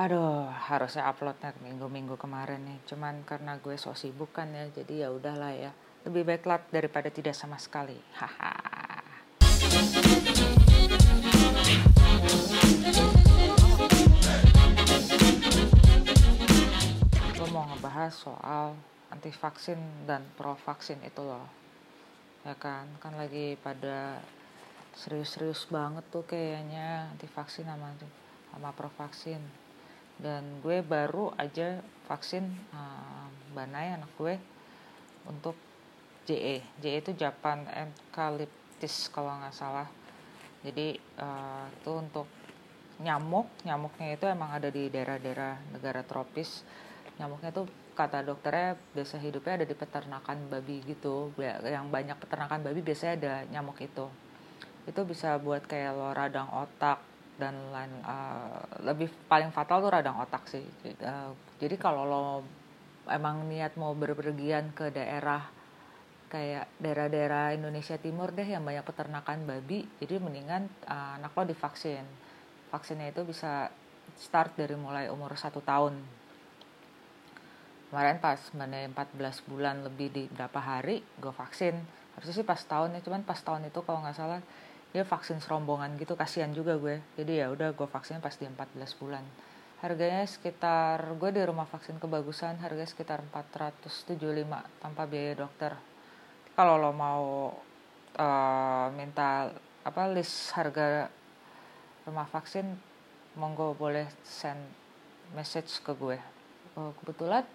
Aduh, harusnya uploadnya minggu-minggu kemarin nih. Cuman karena gue so sibuk kan ya, jadi ya udahlah ya. Lebih baik telat daripada tidak sama sekali. Haha. Gue mau ngebahas soal anti vaksin dan pro vaksin itu loh. Ya kan, kan lagi pada serius-serius banget tuh kayaknya anti vaksin sama sama pro vaksin dan gue baru aja vaksin uh, Banai anak gue untuk JE JE itu Japan Eucalyptus kalau nggak salah. Jadi uh, itu untuk nyamuk. Nyamuknya itu emang ada di daerah-daerah negara tropis. Nyamuknya tuh kata dokternya biasa hidupnya ada di peternakan babi gitu. Yang banyak peternakan babi biasanya ada nyamuk itu. Itu bisa buat kayak lo radang otak dan lain uh, lebih paling fatal tuh radang otak sih. Uh, jadi kalau lo emang niat mau berpergian ke daerah kayak daerah-daerah Indonesia Timur deh yang banyak peternakan babi jadi mendingan uh, anak lo divaksin. Vaksinnya itu bisa start dari mulai umur satu tahun. Kemarin pas mana 14 bulan lebih di berapa hari gue vaksin. Harusnya sih pas tahun ya cuman pas tahun itu kalau nggak salah dia vaksin serombongan gitu kasihan juga gue. Jadi ya udah gue vaksinnya pas di 14 bulan. Harganya sekitar gue di rumah vaksin kebagusan harganya sekitar 475 tanpa biaya dokter. Kalau lo mau uh, minta apa list harga rumah vaksin monggo boleh send message ke gue. Uh, kebetulan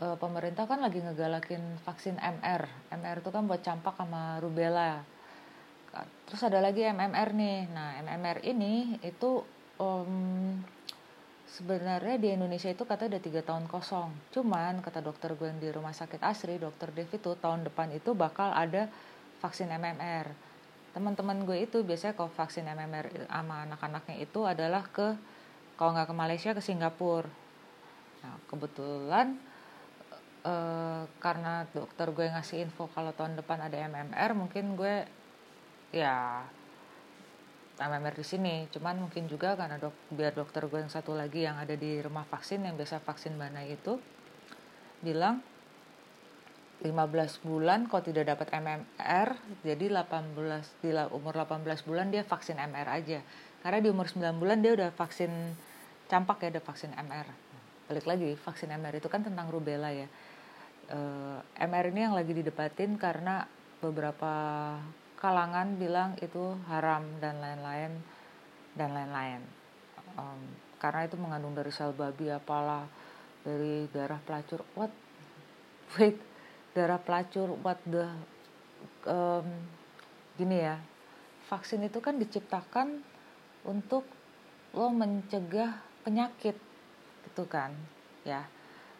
uh, pemerintah kan lagi ngegalakin vaksin MR MR itu kan buat campak sama rubella terus ada lagi MMR nih. Nah MMR ini itu um, sebenarnya di Indonesia itu katanya udah tiga tahun kosong. Cuman kata dokter gue yang di rumah sakit Asri dokter Devi tuh tahun depan itu bakal ada vaksin MMR teman-teman gue itu biasanya kalau vaksin MMR sama anak-anaknya itu adalah ke kalau nggak ke Malaysia ke Singapura. Nah kebetulan e, karena dokter gue ngasih info kalau tahun depan ada MMR mungkin gue ya MMR di sini. Cuman mungkin juga karena dok biar dokter gue yang satu lagi yang ada di rumah vaksin yang biasa vaksin bana itu bilang 15 bulan kalau tidak dapat MMR jadi 18 di umur 18 bulan dia vaksin MR aja. Karena di umur 9 bulan dia udah vaksin campak ya udah vaksin MR balik lagi vaksin MR itu kan tentang rubella ya. E, eh, MR ini yang lagi didebatin karena beberapa kalangan bilang itu haram dan lain-lain dan lain-lain. Um, karena itu mengandung dari sel babi apalah dari darah pelacur. What? Wait darah pelacur what the um, gini ya. Vaksin itu kan diciptakan untuk lo mencegah penyakit gitu kan ya.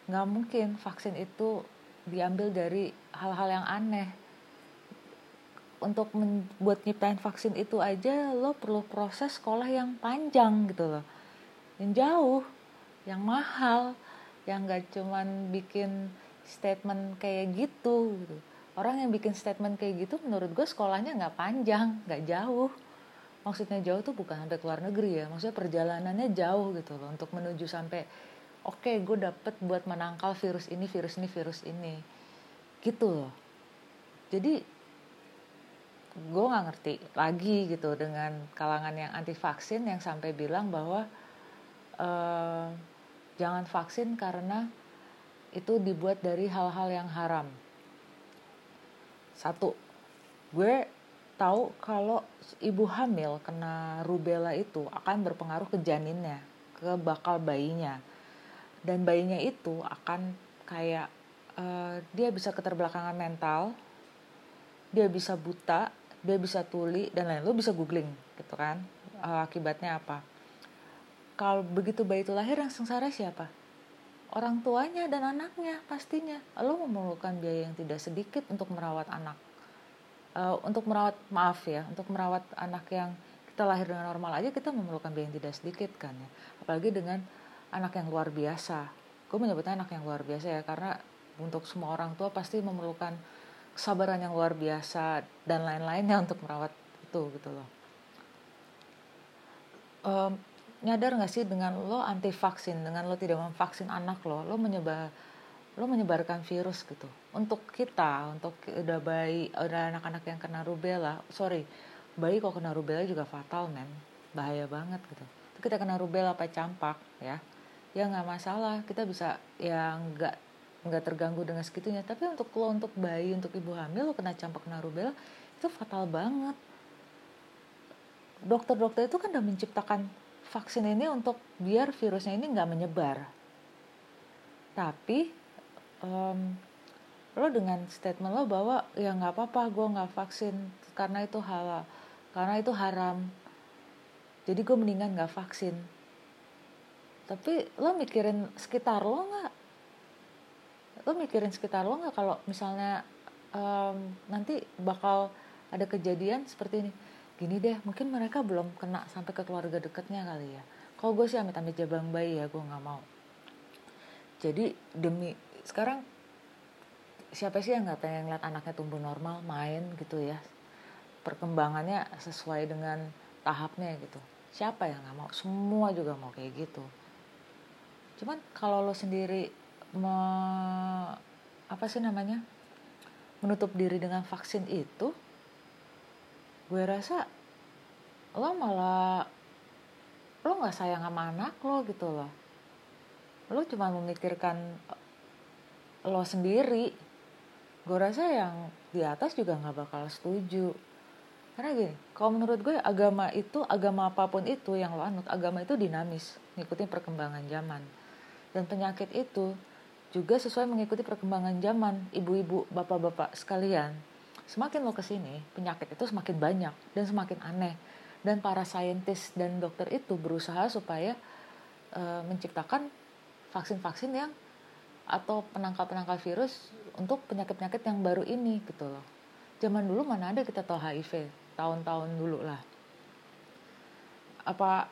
Nggak mungkin vaksin itu diambil dari hal-hal yang aneh untuk membuat nyiptain vaksin itu aja lo perlu proses sekolah yang panjang gitu loh. Yang jauh yang mahal yang gak cuman bikin statement kayak gitu gitu. Orang yang bikin statement kayak gitu menurut gue sekolahnya nggak panjang nggak jauh. Maksudnya jauh tuh bukan ada keluar negeri ya maksudnya perjalanannya jauh gitu loh untuk menuju sampai oke okay, gue dapet buat menangkal virus ini virus ini virus ini. Gitu loh. Jadi gue nggak ngerti lagi gitu dengan kalangan yang anti vaksin yang sampai bilang bahwa uh, jangan vaksin karena itu dibuat dari hal-hal yang haram. Satu, gue tahu kalau ibu hamil kena rubella itu akan berpengaruh ke janinnya, ke bakal bayinya. Dan bayinya itu akan kayak uh, dia bisa keterbelakangan mental, dia bisa buta, dia bisa tuli dan lain lo bisa googling gitu kan? Uh, akibatnya apa? Kalau begitu bayi itu lahir yang sengsara siapa? Orang tuanya dan anaknya pastinya. Lo memerlukan biaya yang tidak sedikit untuk merawat anak. Uh, untuk merawat maaf ya untuk merawat anak yang kita lahir dengan normal aja kita memerlukan biaya yang tidak sedikit kan ya. Apalagi dengan anak yang luar biasa. Gue menyebutnya anak yang luar biasa ya karena untuk semua orang tua pasti memerlukan kesabaran yang luar biasa dan lain-lainnya untuk merawat itu gitu loh. Um, nyadar nggak sih dengan lo anti vaksin dengan lo tidak memvaksin anak lo lo menyebar lo menyebarkan virus gitu. Untuk kita untuk udah bayi udah anak-anak yang kena rubella sorry bayi kok kena rubella juga fatal men. Bahaya banget gitu. Itu kita kena rubella apa campak ya. Ya nggak masalah kita bisa ya nggak nggak terganggu dengan segitunya tapi untuk lo untuk bayi untuk ibu hamil lo kena campak kena rubella itu fatal banget dokter-dokter itu kan udah menciptakan vaksin ini untuk biar virusnya ini nggak menyebar. Tapi um, lo dengan statement lo bahwa ya nggak apa-apa gue nggak vaksin karena itu halal, karena itu haram. Jadi gue mendingan nggak vaksin. Tapi lo mikirin sekitar lo nggak? Lo mikirin sekitar lo nggak kalau misalnya um, nanti bakal ada kejadian seperti ini? Gini deh mungkin mereka belum kena sampai ke keluarga dekatnya kali ya. Kalau gue sih amit-amit jabang bayi ya gue nggak mau. Jadi demi sekarang siapa sih yang nggak pengen ngeliat anaknya tumbuh normal main gitu ya? Perkembangannya sesuai dengan tahapnya gitu. Siapa yang nggak mau? Semua juga mau kayak gitu. Cuman kalau lo sendiri me, apa sih namanya menutup diri dengan vaksin itu gue rasa lo malah lo nggak sayang sama anak lo gitu loh. Lo cuma memikirkan lo sendiri. Gue rasa yang di atas juga nggak bakal setuju. Karena gini kalau menurut gue agama itu agama apa pun itu yang lo anut agama itu dinamis ngikutin perkembangan zaman. Dan penyakit itu juga sesuai mengikuti perkembangan zaman. Ibu-ibu bapak-bapak sekalian semakin lo ke sini penyakit itu semakin banyak dan semakin aneh. Dan para saintis dan dokter itu berusaha supaya e, menciptakan vaksin-vaksin yang atau penangkal-penangkal virus untuk penyakit-penyakit yang baru ini gitu loh. Zaman dulu mana ada kita tahu HIV tahun-tahun dulu lah. Apa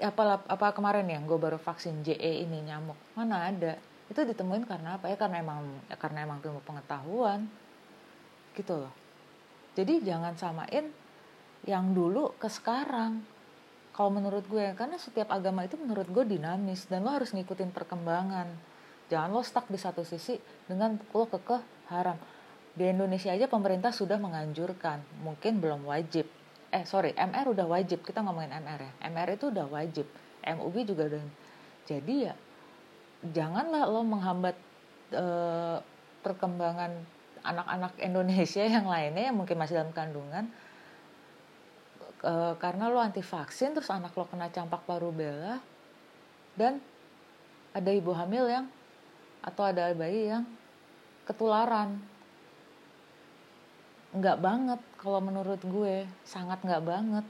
apa apa kemarin ya gue baru vaksin JE ini nyamuk? Mana ada itu ditemuin karena apa ya? Karena emang ya karena emang ilmu pengetahuan. Gitu loh. Jadi jangan samain yang dulu ke sekarang. Kalau menurut gue karena setiap agama itu menurut gue dinamis dan lo harus ngikutin perkembangan. Jangan lo stuck di satu sisi dengan lo kekeh haram. Di Indonesia aja pemerintah sudah menganjurkan mungkin belum wajib. Eh sorry MR udah wajib. Kita ngomongin MR ya. MR itu udah wajib. MUB juga udah. Jadi ya janganlah lo menghambat eh, perkembangan anak-anak Indonesia yang lainnya yang mungkin masih dalam kandungan e, karena lo anti vaksin terus anak lo kena campak parubella dan ada ibu hamil yang atau ada bayi yang ketularan. Nggak banget kalau menurut gue sangat nggak banget.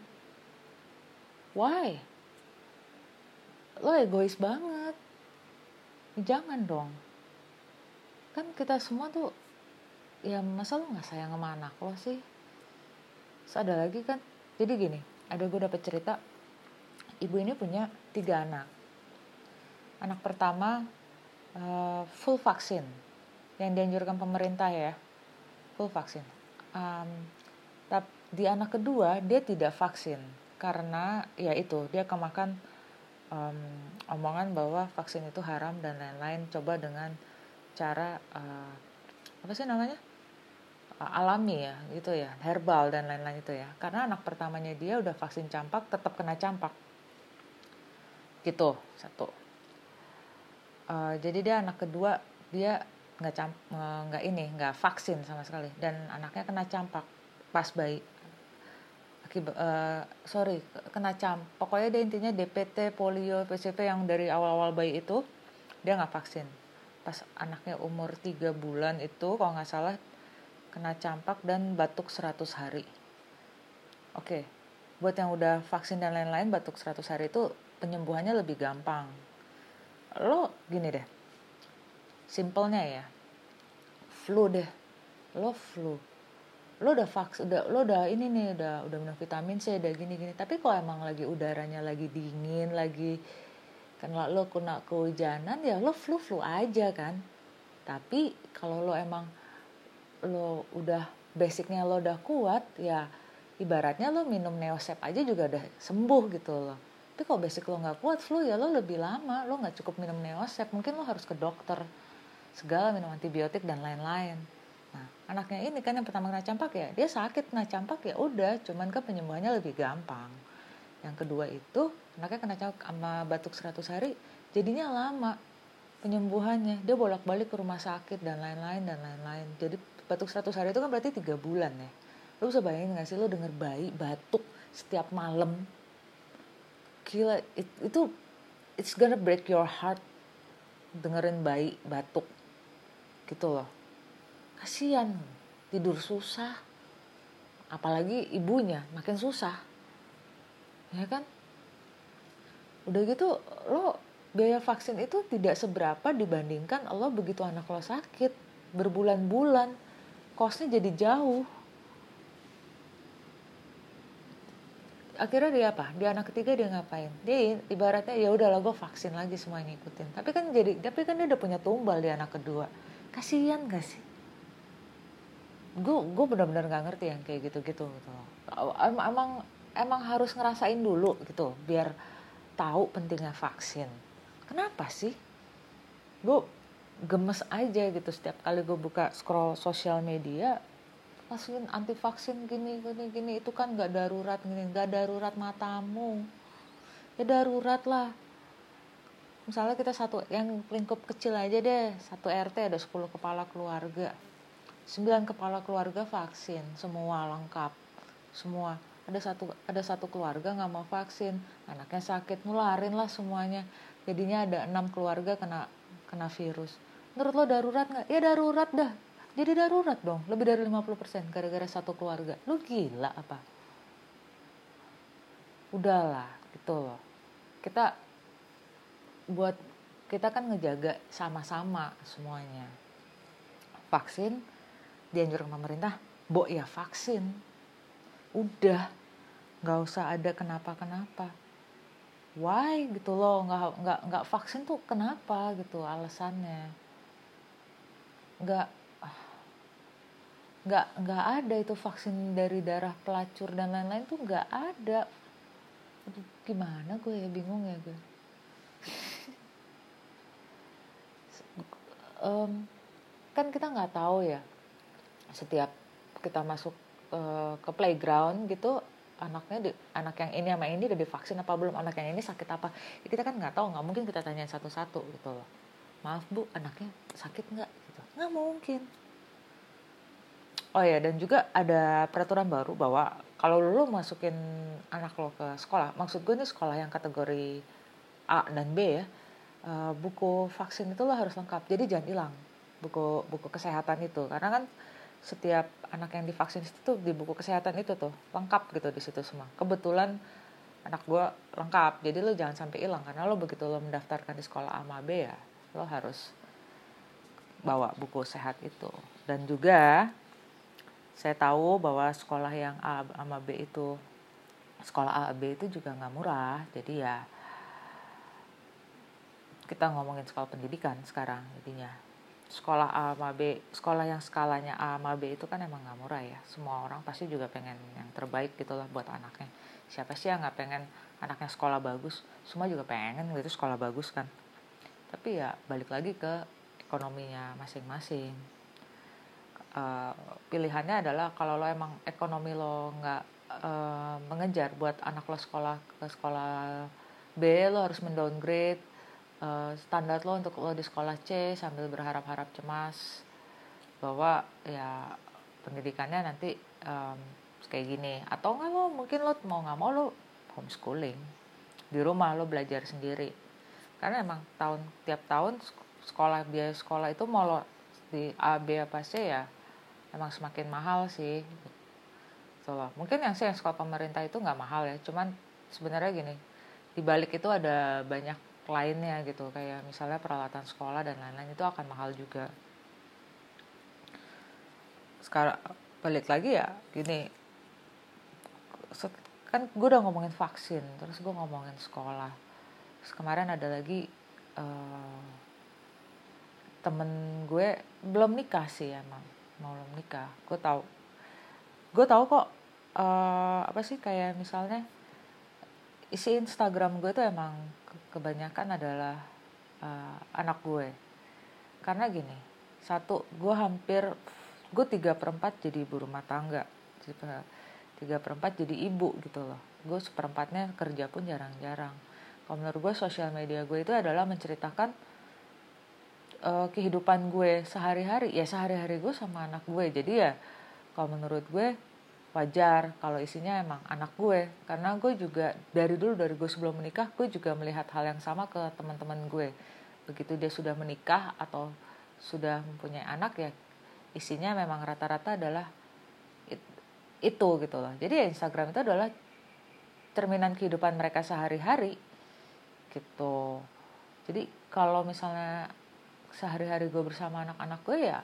Why? Lo egois banget jangan dong. Kan kita semua tuh ya masa lo nggak sayang sama anak lo sih? Terus ada lagi kan jadi gini ada gue dapet cerita ibu ini punya tiga anak. Anak pertama uh, full vaksin yang dianjurkan pemerintah ya full vaksin. Um, tapi di anak kedua dia tidak vaksin karena ya itu dia kemakan um, omongan bahwa vaksin itu haram dan lain-lain. Coba dengan cara uh, apa sih namanya? Alami ya gitu ya. Herbal dan lain-lain itu ya. Karena anak pertamanya dia udah vaksin campak tetap kena campak. Gitu satu. Uh, jadi dia anak kedua dia nggak camp nggak ini nggak vaksin sama sekali. Dan anaknya kena campak pas bayi uh, sorry kena camp pokoknya dia intinya DPT polio PCV yang dari awal-awal bayi itu dia nggak vaksin pas anaknya umur tiga bulan itu kalau nggak salah kena campak dan batuk 100 hari. Oke, buat yang udah vaksin dan lain-lain batuk 100 hari itu penyembuhannya lebih gampang. Lo gini deh, simpelnya ya, flu deh, lo flu, lo udah vaks, udah lo udah ini nih, udah udah minum vitamin C, udah gini gini. Tapi kalau emang lagi udaranya lagi dingin, lagi kan lo kena kehujanan ya lo flu flu aja kan. Tapi kalau lo emang lo udah basicnya lo udah kuat ya ibaratnya lo minum neosep aja juga udah sembuh gitu loh tapi kalau basic lo nggak kuat flu ya lo lebih lama lo nggak cukup minum neosep mungkin lo harus ke dokter segala minum antibiotik dan lain-lain nah anaknya ini kan yang pertama kena campak ya dia sakit kena campak ya udah cuman kan penyembuhannya lebih gampang. Yang kedua itu anaknya kena campak sama batuk 100 hari jadinya lama penyembuhannya. Dia bolak-balik ke rumah sakit dan lain-lain dan lain-lain. Jadi batuk 100 hari itu kan berarti tiga bulan ya. Lo bisa bayangin gak sih lo denger bayi batuk setiap malam? Gila it, itu it's gonna break your heart dengerin bayi batuk gitu loh kasihan tidur susah. Apalagi ibunya makin susah. Ya kan? Udah gitu lo biaya vaksin itu tidak seberapa dibandingkan lo begitu anak lo sakit. Berbulan-bulan kosnya jadi jauh. Akhirnya dia apa? Dia anak ketiga dia ngapain? Dia ibaratnya ya udahlah gue vaksin lagi semua yang ngikutin. Tapi kan jadi tapi kan dia udah punya tumbal di anak kedua. Kasihan gak sih gue gue benar-benar nggak ngerti yang kayak gitu-gitu gitu emang emang harus ngerasain dulu gitu biar tahu pentingnya vaksin. Kenapa sih? Gue gemes aja gitu setiap kali gue buka scroll sosial media masukin anti vaksin gini gini gini itu kan nggak darurat gini nggak darurat matamu. Ya darurat lah. Misalnya kita satu yang lingkup kecil aja deh satu RT ada 10 kepala keluarga 9 kepala keluarga vaksin semua lengkap. Semua. Ada satu ada satu keluarga nggak mau vaksin. Anaknya sakit nularin lah semuanya. Jadinya ada enam keluarga kena kena virus. Menurut lo darurat nggak? Ya darurat dah. Jadi darurat dong. Lebih dari 50% gara-gara satu keluarga. Lu gila apa? Udahlah gitu loh. Kita buat kita kan ngejaga sama-sama semuanya. Vaksin dianjurkan pemerintah bo ya vaksin. Udah nggak usah ada kenapa-kenapa. Why? Gitu loh nggak nggak nggak vaksin tuh kenapa? Gitu alasannya. Nggak nggak nggak ada itu vaksin dari darah pelacur dan lain-lain tuh nggak ada. Gimana gue ya bingung ya gue. Um, kan kita nggak tahu ya setiap kita masuk uh, ke playground gitu anaknya di, anak yang ini sama ini udah divaksin apa belum anak yang ini sakit apa. Ya, kita kan nggak tahu nggak mungkin kita tanya satu-satu gitu loh. Maaf bu anaknya sakit nggak? Gitu. Nggak mungkin. Oh ya, dan juga ada peraturan baru bahwa kalau lo masukin anak lo ke sekolah, maksud gue ini sekolah yang kategori A dan B ya, uh, buku vaksin itu lo harus lengkap. Jadi jangan hilang buku buku kesehatan itu, karena kan setiap anak yang divaksin itu tuh di buku kesehatan itu tuh lengkap gitu di situ semua. Kebetulan anak gue lengkap, jadi lo jangan sampai hilang karena lo begitu lo mendaftarkan di sekolah A B ya, lo harus bawa buku sehat itu. Dan juga saya tahu bahwa sekolah yang A sama B itu sekolah A B itu juga nggak murah jadi ya kita ngomongin sekolah pendidikan sekarang jadinya sekolah A sama B sekolah yang skalanya A sama B itu kan emang nggak murah ya. Semua orang pasti juga pengen yang terbaik gitulah buat anaknya. Siapa sih yang nggak pengen anaknya sekolah bagus? Semua juga pengen gitu sekolah bagus kan. Tapi ya balik lagi ke ekonominya masing-masing. Uh, pilihannya adalah kalau lo emang ekonomi lo nggak uh, mengejar buat anak lo sekolah ke sekolah B lo harus mendowngrade uh, standar lo untuk lo di sekolah C sambil berharap-harap cemas bahwa ya pendidikannya nanti um, kayak gini. Atau nggak lo mungkin lo mau nggak mau lo homeschooling. Di rumah lo belajar sendiri. Karena emang tahun tiap tahun sekolah biaya sekolah itu mau lo di A B apa C ya emang semakin mahal sih. So, mungkin yang sih yang sekolah pemerintah itu nggak mahal ya. Cuman sebenarnya gini di balik itu ada banyak lainnya gitu. Kayak misalnya peralatan sekolah dan lain-lain itu akan mahal juga. Sekarang balik lagi ya gini. Kan gue udah ngomongin vaksin terus gue ngomongin sekolah. Terus kemarin ada lagi uh, temen gue belum nikah sih emang mau nikah. Gue tahu gue tahu kok uh, apa sih kayak misalnya isi Instagram gue tuh emang kebanyakan adalah uh, anak gue. Karena gini satu gue hampir gue tiga perempat jadi ibu rumah tangga. Tiga perempat jadi ibu gitu loh. Gue seperempatnya kerja pun jarang-jarang. Kalau menurut gue sosial media gue itu adalah menceritakan uh, kehidupan gue sehari-hari. Ya sehari-hari gue sama anak gue. Jadi ya kalau menurut gue wajar kalau isinya emang anak gue. Karena gue juga dari dulu dari gue sebelum menikah gue juga melihat hal yang sama ke teman-teman gue. Begitu dia sudah menikah atau sudah mempunyai anak ya isinya memang rata-rata adalah itu gitu loh. Jadi ya Instagram itu adalah cerminan kehidupan mereka sehari-hari gitu. Jadi kalau misalnya sehari-hari gue bersama anak-anak gue ya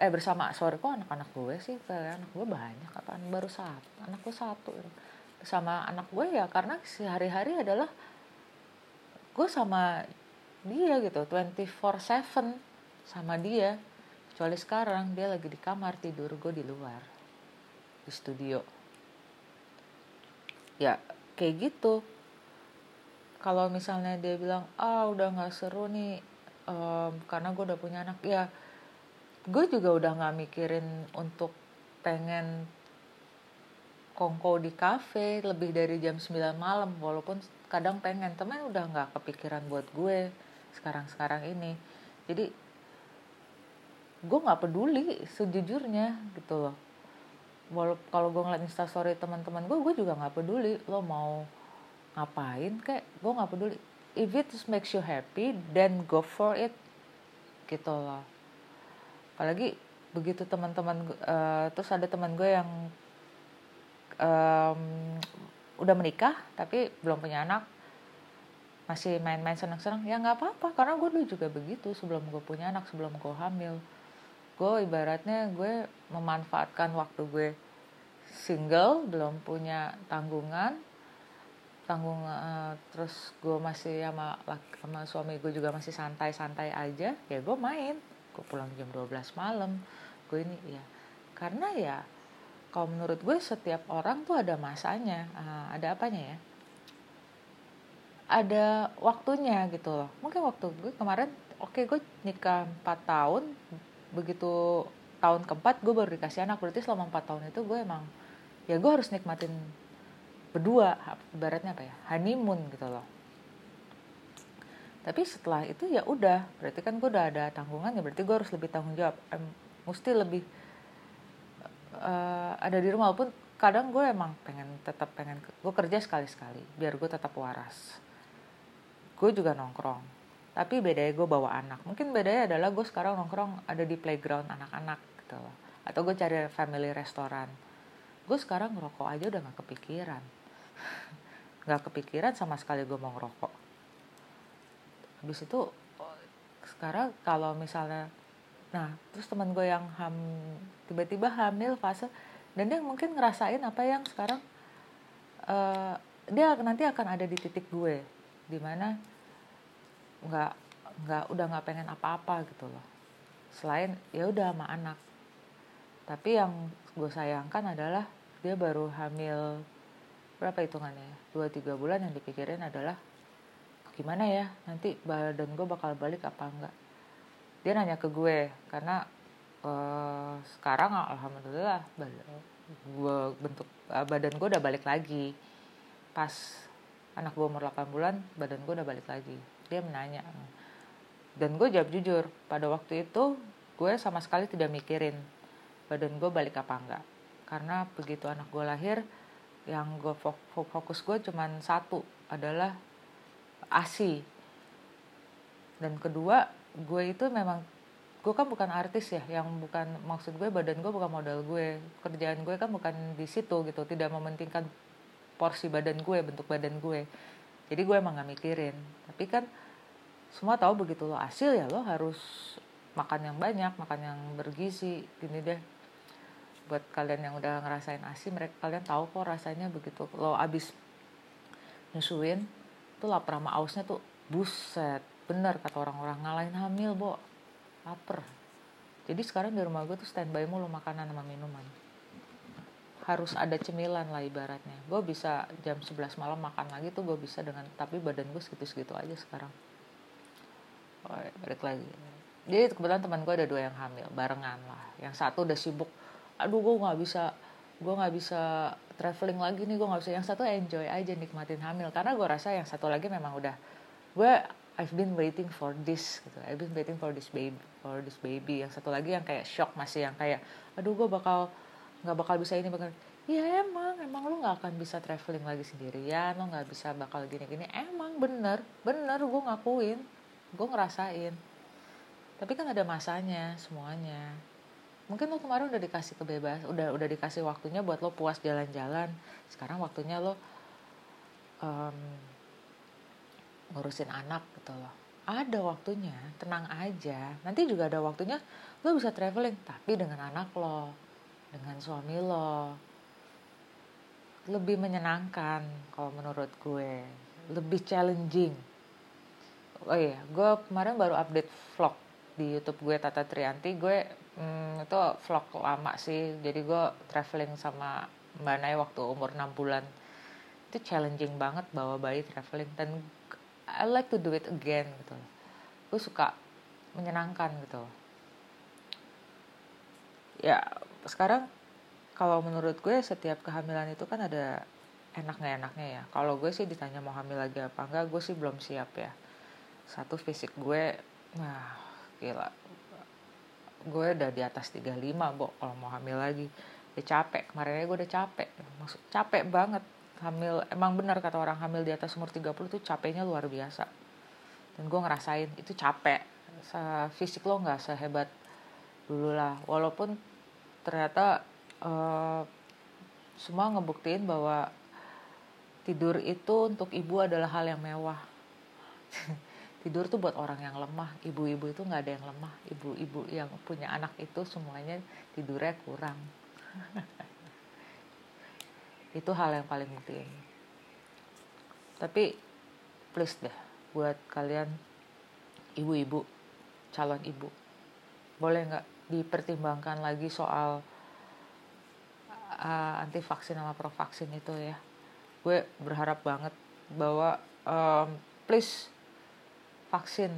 eh bersama. Sorry kok anak-anak gue sih kayak anak gue banyak apa baru satu. Anak gue satu sama anak gue ya karena sehari-hari adalah gue sama dia gitu. 24/7 sama dia. Kecuali sekarang dia lagi di kamar tidur gue di luar. Di studio. Ya kayak gitu. Kalau misalnya dia bilang ah udah nggak seru nih um, karena gue udah punya anak ya gue juga udah nggak mikirin untuk pengen kongko di kafe lebih dari jam 9 malam walaupun kadang pengen teman udah nggak kepikiran buat gue sekarang-sekarang ini. Jadi gue nggak peduli sejujurnya gitu loh. Walaupun kalau gue ngeliat instastory teman-teman gue gue juga nggak peduli lo mau ngapain kayak gue nggak peduli. If it just makes you happy then go for it gitu loh apalagi begitu teman-teman uh, terus ada teman gue yang um, udah menikah tapi belum punya anak masih main-main senang-senang ya nggak apa-apa karena gue dulu juga begitu sebelum gue punya anak sebelum gue hamil. Gue ibaratnya gue memanfaatkan waktu gue single belum punya tanggungan tanggung uh, terus gue masih sama sama suami gue juga masih santai-santai aja ya gue main gue pulang jam 12 malam. Gue ini ya karena ya kalau menurut gue setiap orang tuh ada masanya. Uh, ada apanya ya? Ada waktunya gitu loh. Mungkin waktu gue kemarin oke okay, gue nikah 4 tahun. Begitu tahun keempat gue baru dikasih anak. Berarti selama empat tahun itu gue emang ya gue harus nikmatin berdua ibaratnya apa ya? Honeymoon gitu loh tapi setelah itu ya udah berarti kan gue udah ada tanggungan ya berarti gue harus lebih tanggung jawab. Em, mesti lebih uh, ada di rumah walaupun kadang gue emang pengen tetap pengen gue kerja sekali sekali biar gue tetap waras. Gue juga nongkrong tapi bedanya gue bawa anak. Mungkin bedanya adalah gue sekarang nongkrong ada di playground anak-anak gitu loh. Atau gue cari family restoran. Gue sekarang ngerokok aja udah gak kepikiran. Gak kepikiran sama sekali gue mau ngerokok habis itu sekarang kalau misalnya nah terus teman gue yang ham tiba-tiba hamil fase dan dia mungkin ngerasain apa yang sekarang uh, dia nanti akan ada di titik gue di mana nggak nggak udah nggak pengen apa-apa gitu loh. Selain ya udah sama anak. Tapi yang gue sayangkan adalah dia baru hamil berapa hitungannya dua tiga bulan yang dipikirin adalah gimana ya nanti badan gue bakal balik apa enggak? Dia nanya ke gue karena uh, sekarang alhamdulillah gue bentuk uh, badan gue udah balik lagi. Pas anak gue umur 8 bulan badan gue udah balik lagi. Dia menanya dan gue jawab jujur pada waktu itu gue sama sekali tidak mikirin badan gue balik apa enggak. Karena begitu anak gue lahir yang gue fokus gue cuman satu adalah asi dan kedua gue itu memang gue kan bukan artis ya yang bukan maksud gue badan gue bukan modal gue. Kerjaan gue kan bukan di situ gitu tidak mementingkan porsi badan gue bentuk badan gue. Jadi gue emang gak mikirin. Tapi kan semua tahu begitu lo hasil ya lo harus makan yang banyak makan yang bergizi gini deh. Buat kalian yang udah ngerasain asi mereka kalian tahu kok rasanya begitu. Lo abis nyusuin tuh lapar sama ausnya tuh buset. Bener kata orang-orang ngalahin hamil bo. Lapar. Jadi sekarang di rumah gue tuh standby mulu makanan sama minuman. Harus ada cemilan lah ibaratnya. Gue bisa jam 11 malam makan lagi tuh gue bisa dengan tapi badan gue segitu-segitu aja sekarang. Oh, balik lagi. Jadi kebetulan teman gue ada dua yang hamil barengan lah. Yang satu udah sibuk aduh gue nggak bisa gue nggak bisa traveling lagi nih gue nggak bisa. Yang satu enjoy aja nikmatin hamil karena gue rasa yang satu lagi memang udah gue I've been waiting for this gitu. I've been waiting for this baby for this baby. Yang satu lagi yang kayak shock masih yang kayak aduh gue bakal nggak bakal bisa ini bakal ya emang emang lu nggak akan bisa traveling lagi sendirian lo nggak bisa bakal gini gini emang bener bener gue ngakuin gue ngerasain. Tapi kan ada masanya semuanya mungkin lo kemarin udah dikasih kebebas udah udah dikasih waktunya buat lo puas jalan-jalan. Sekarang waktunya lo um, ngurusin anak gitu loh. Ada waktunya tenang aja. Nanti juga ada waktunya lo bisa traveling tapi dengan anak lo dengan suami lo. Lebih menyenangkan kalau menurut gue. Lebih challenging. Oh iya gue kemarin baru update vlog di YouTube gue Tata Trianti. Gue hmm, itu vlog lama sih. Jadi gue traveling sama Mbak Nay waktu umur 6 bulan. Itu challenging banget bawa bayi traveling. Dan I like to do it again gitu. Gue suka menyenangkan gitu. Ya sekarang kalau menurut gue setiap kehamilan itu kan ada enak nggak enaknya ya. Kalau gue sih ditanya mau hamil lagi apa enggak gue sih belum siap ya. Satu fisik gue nah gila gue udah di atas 35 bo. Kalau mau hamil lagi udah capek. Kemarin gue udah capek. Maksud capek banget hamil. Emang benar kata orang hamil di atas umur 30 tuh capeknya luar biasa. Dan gue ngerasain itu capek. Fisik lo nggak sehebat dulu lah. Walaupun ternyata uh, semua ngebuktiin bahwa tidur itu untuk ibu adalah hal yang mewah tidur tuh buat orang yang lemah. Ibu-ibu itu nggak ada yang lemah. Ibu-ibu yang punya anak itu semuanya tidurnya kurang. Itu hal yang paling penting. Tapi please deh buat kalian ibu-ibu calon ibu boleh nggak dipertimbangkan lagi soal uh, anti vaksin sama pro vaksin itu ya? Gue berharap banget bahwa um, please vaksin.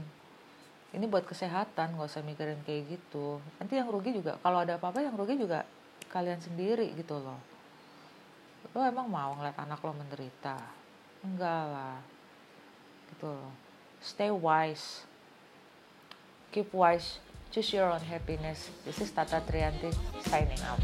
Ini buat kesehatan nggak usah mikirin kayak gitu. Nanti yang rugi juga kalau ada apa-apa yang rugi juga kalian sendiri gitu loh. Lo emang mau ngeliat anak lo menderita? Enggak lah. Gitu loh. Stay wise. Keep wise. Choose your own happiness. This is Tata Trianti signing out